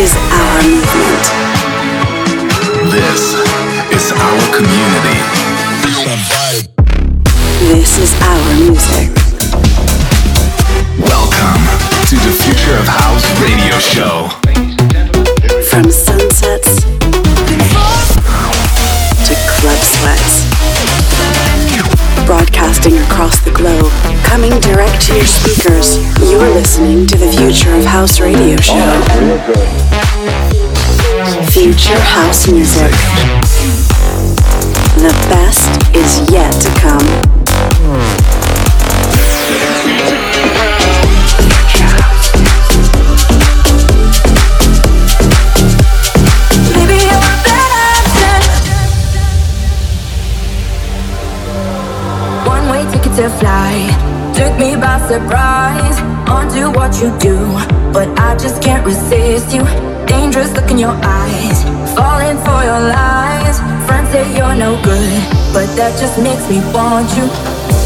is our movement. This is our community. This is our music. Welcome to the Future of House radio show. Broadcasting across the globe, coming direct to your speakers, you're listening to the Future of House radio show. Future House Music. The best is yet to come. To fly took me by surprise. Onto what you do, but I just can't resist you. Dangerous look in your eyes, falling for your lies. Friends say you're no good, but that just makes me want you.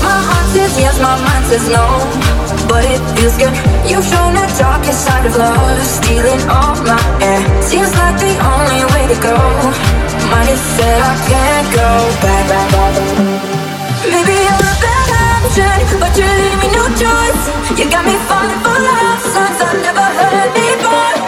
My heart says yes, my mind says no, but it feels good. You've shown the darkest side of love, stealing all my air. Seems like the only way to go. Mine is said I can't go back. Maybe bad option, but you leave me no choice. You got me falling for love songs I've never heard before.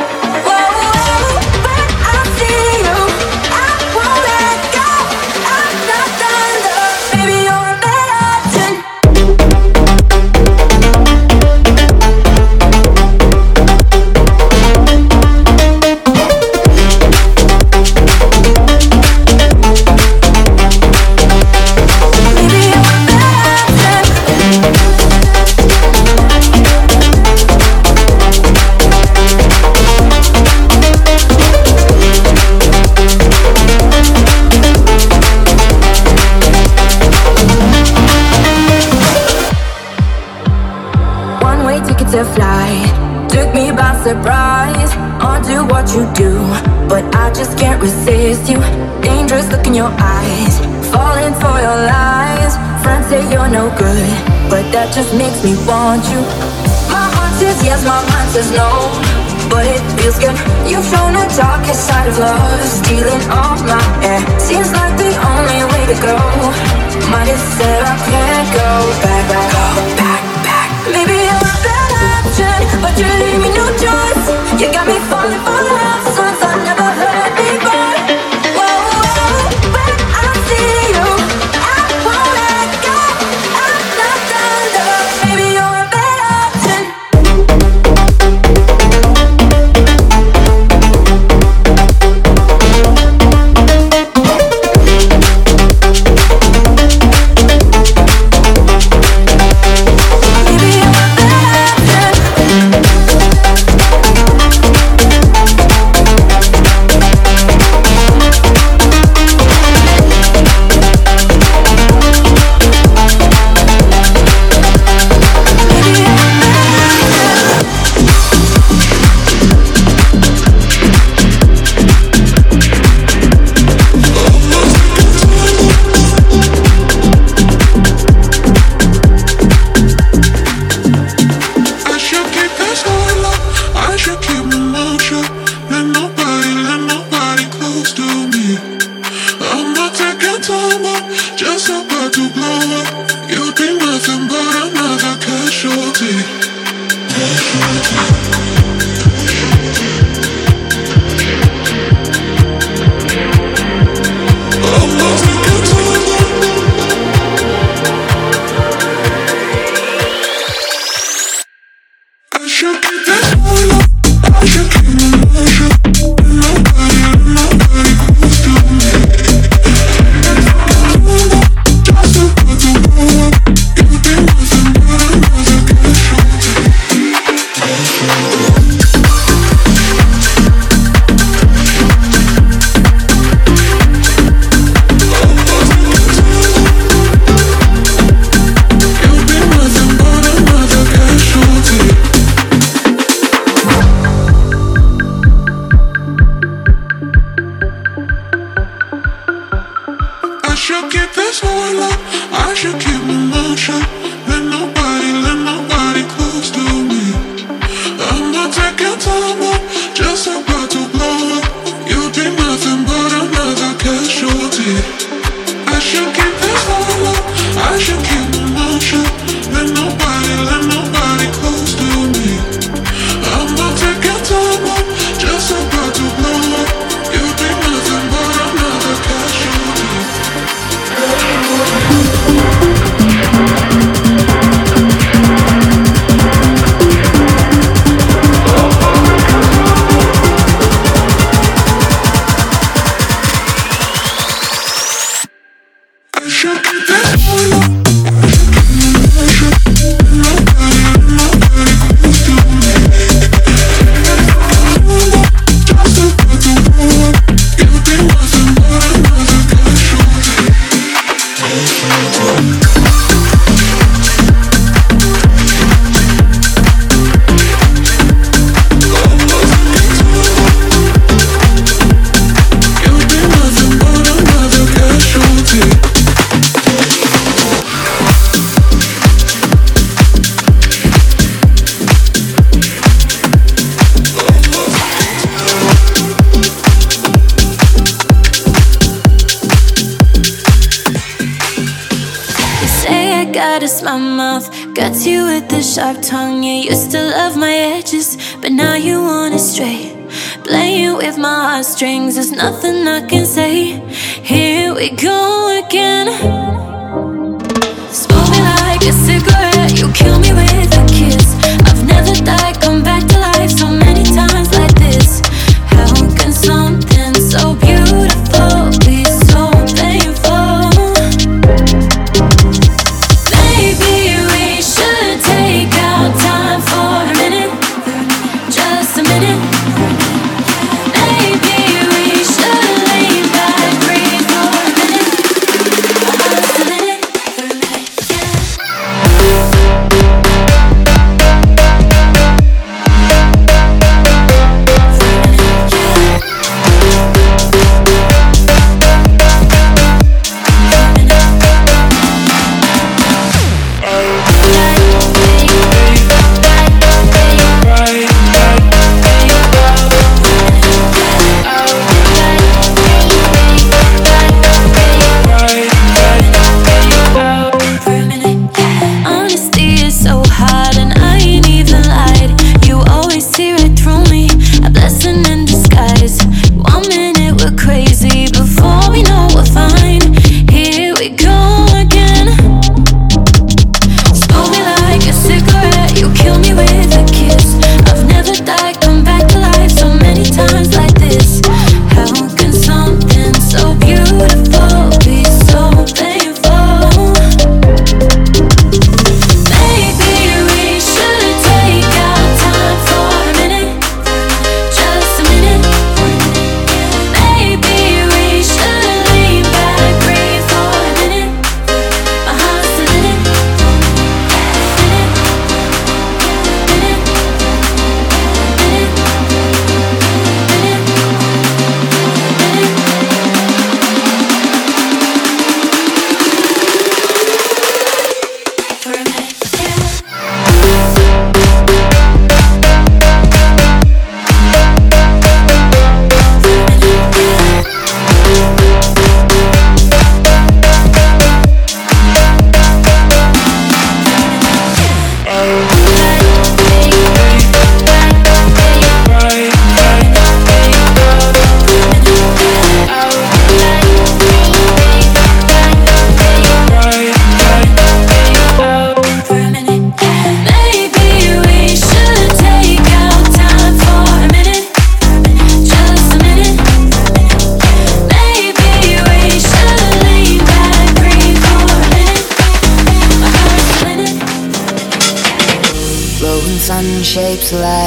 Says no, but it feels good. You've shown the darkest side of love, stealing all my air. Seems like the only way to go. Might have said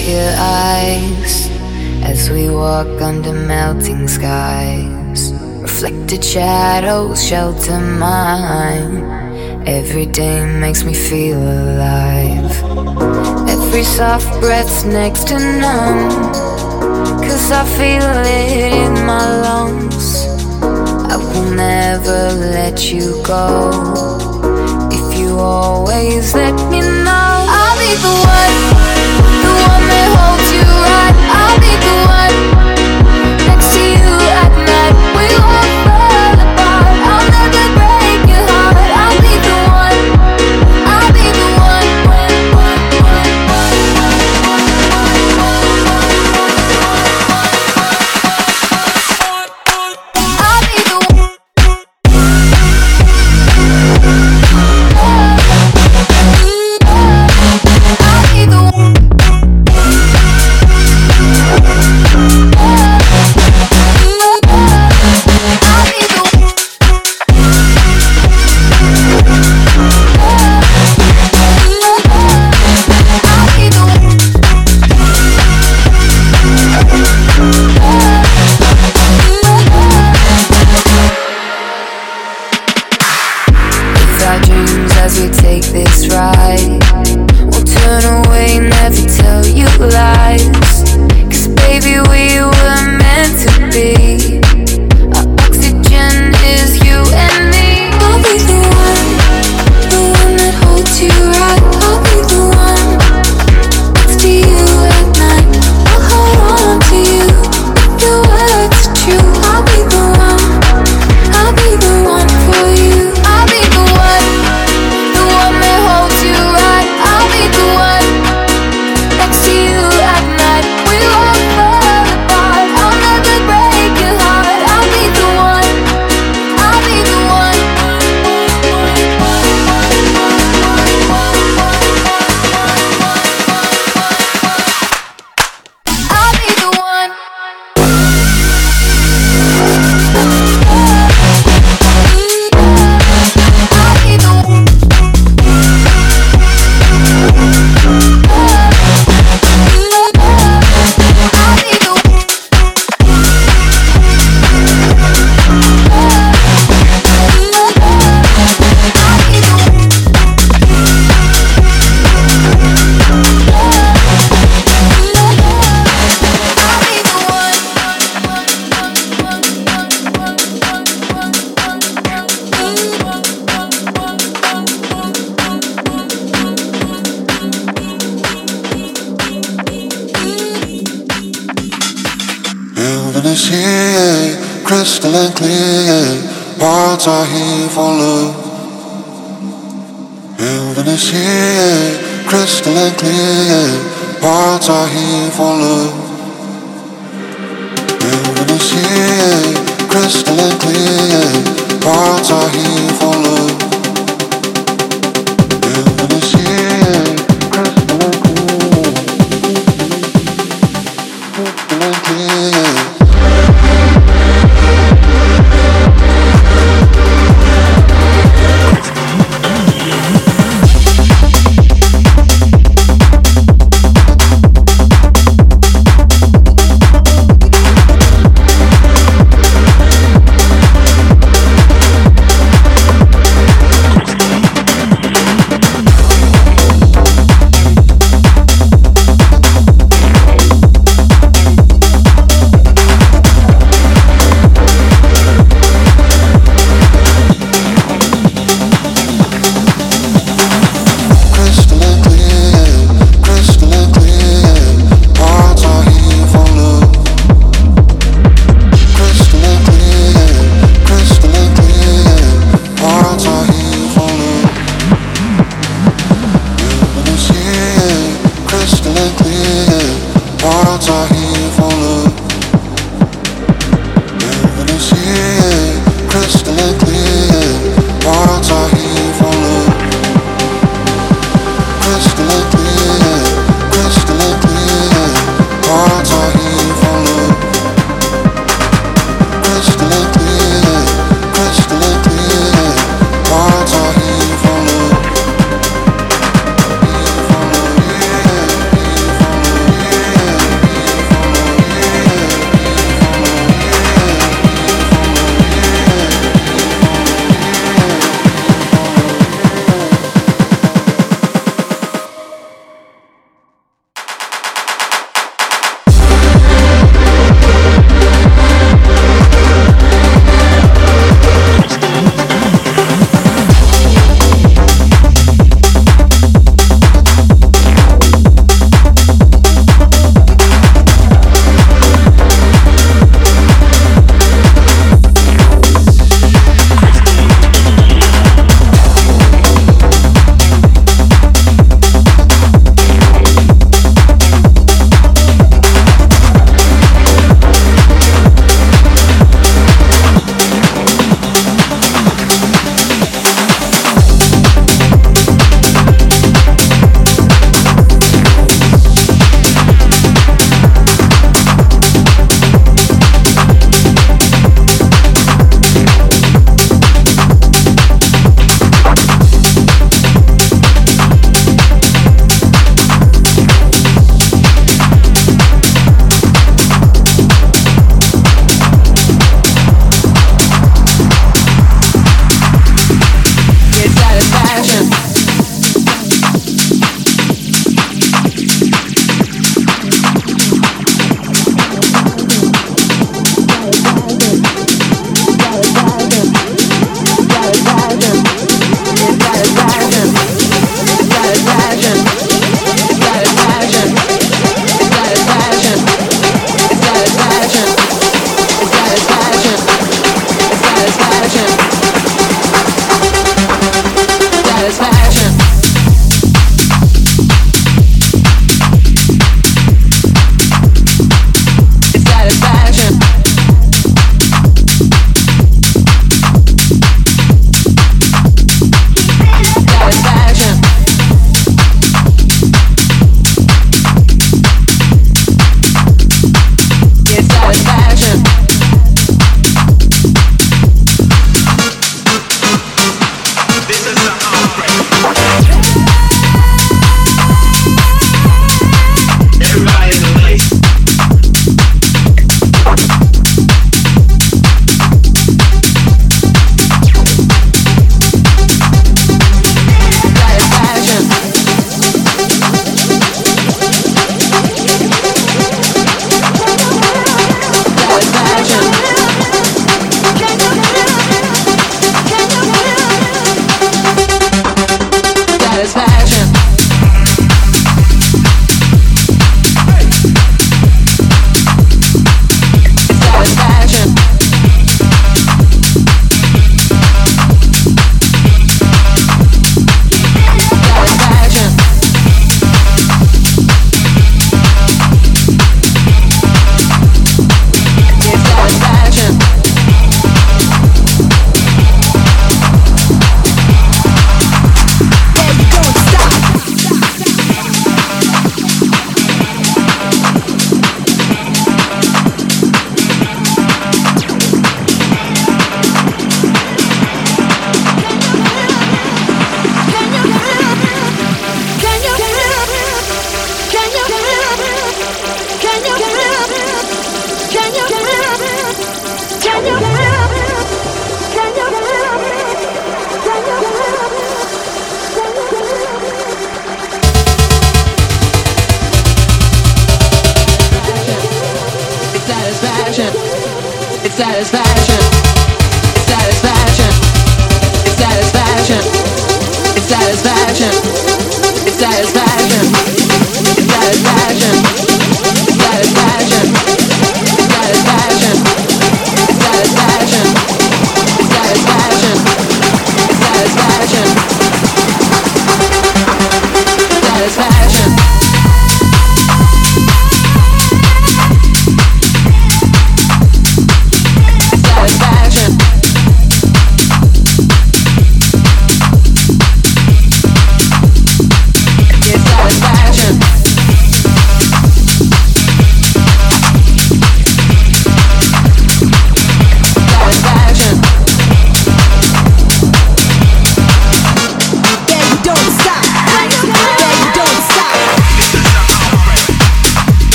at your eyes as we walk under melting skies. Reflected shadows shelter mine. Every day makes me feel alive. Every soft breath's next to none. Cause I feel it in my lungs. I will never let you go. If you always let me know, I'll be the one one that holds you right. I'll be the one. we take this ride. We'll turn away, never tell you lies. Cause baby, we Is here, crystal and clear. Hearts are here for love. Is here, crystal and clear. Hearts are here for love.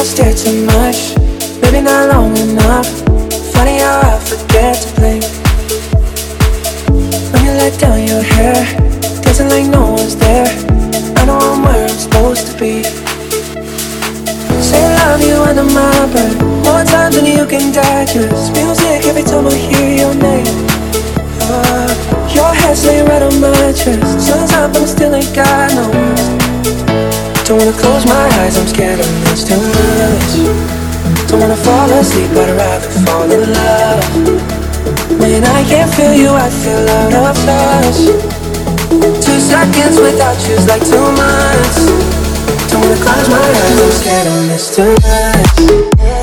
Too much, maybe not long enough. Funny how I forget to blink. When you let down your hair, dancing like no one's there. I know I'm where I'm supposed to be. Say I love you under my breath, more times than you can digest. Music every time I hear your name. Uh, your head's laying right on my chest. Sun's up, but I still ain't got no. Don't wanna close my eyes, I'm scared of this too much. Don't wanna fall asleep, I'd rather fall in love. When I can't feel you, I feel out of touch. Two seconds without you's like two months. Don't wanna close my eyes, I'm scared of this too much.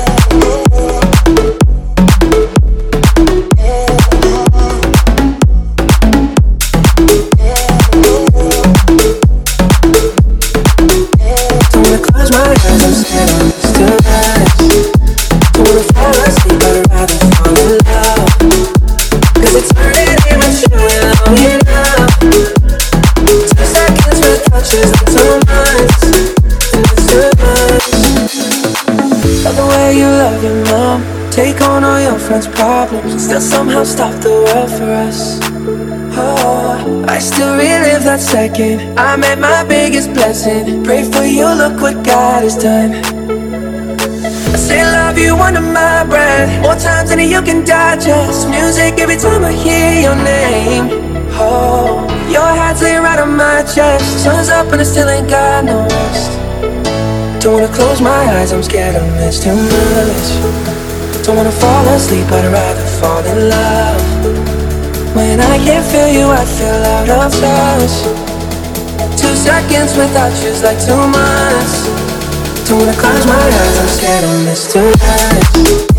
Friends' problems. Still somehow stop the world for us. Oh, I still relive that second. I made my biggest blessing. Pray for you, look what God has done. I say love you under my breath. More times than you can digest. Music every time I hear your name. Oh, your hands lay right on my chest. Sun's up and I still ain't got no rest. Don't wanna close my eyes, I'm scared of this too much. Don't wanna fall asleep, I'd rather fall in love. When I can't feel you, I feel out of touch. Two seconds without you's like two months. Don't wanna close my eyes, I'm scared of this too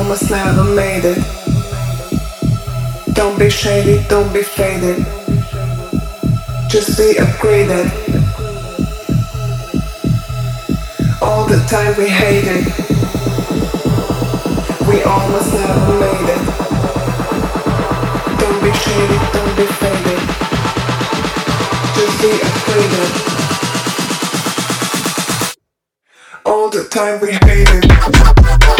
almost never made it. Don't be shady, don't be faded. Just be upgraded. All the time we hated. We almost never made it. Don't be shady, don't be faded. Just be upgraded. All the time we hated.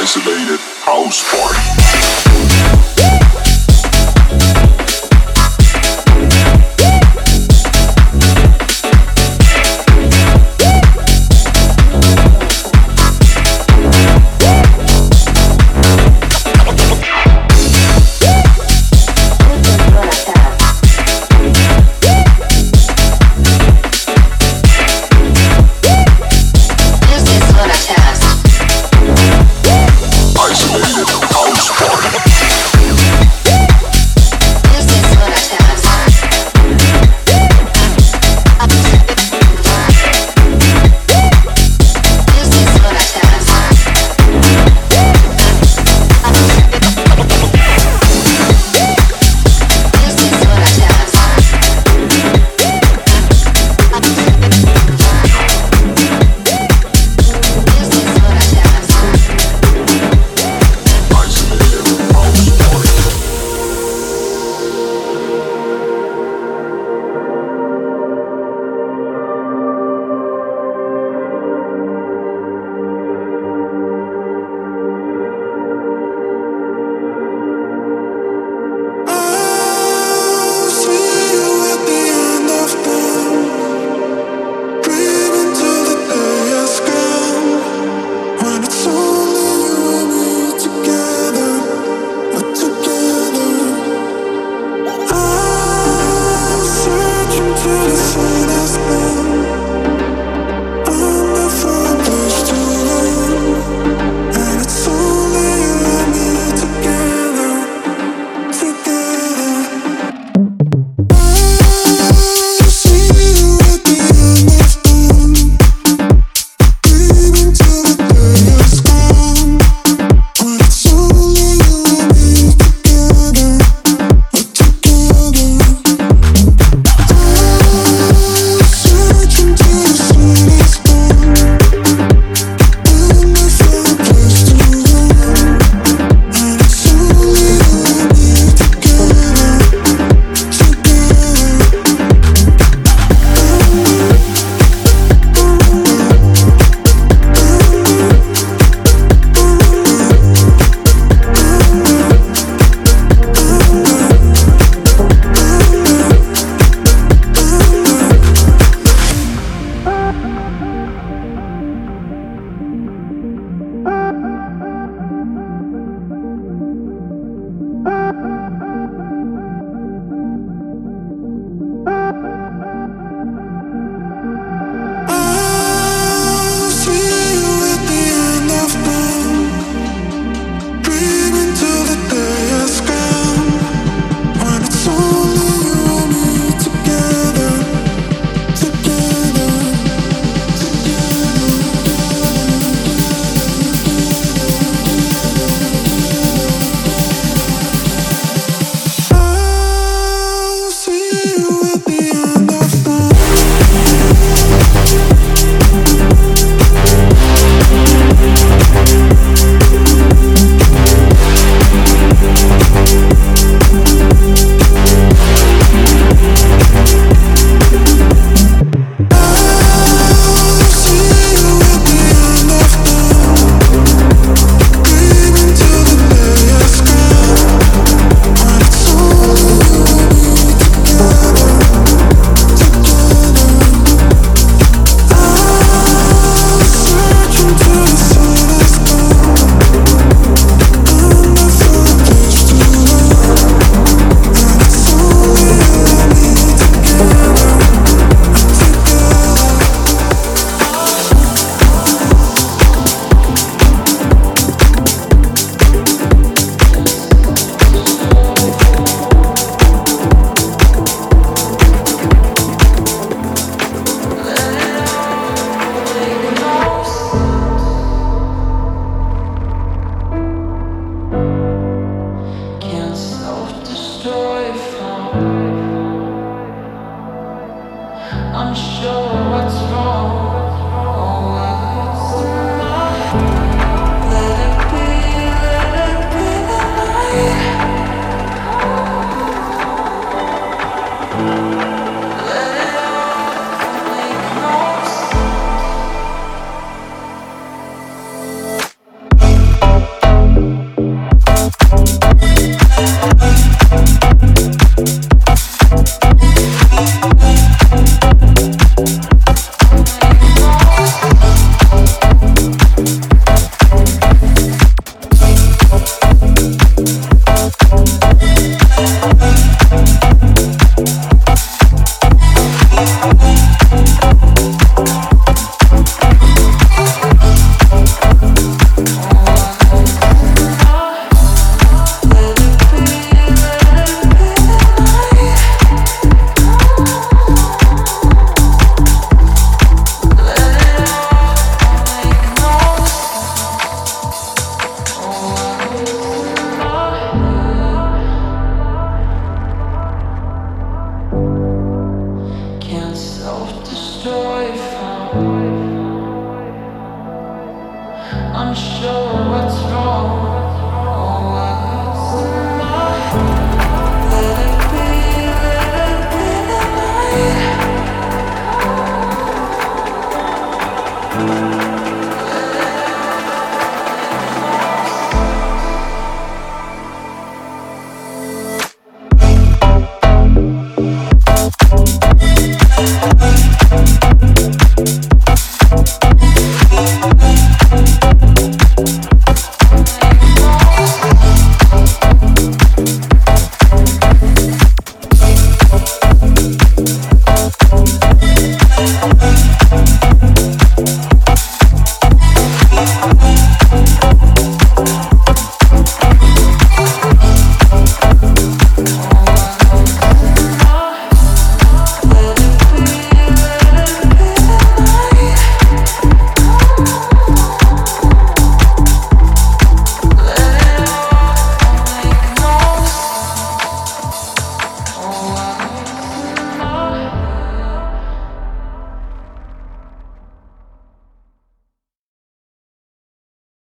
Isolated House Party.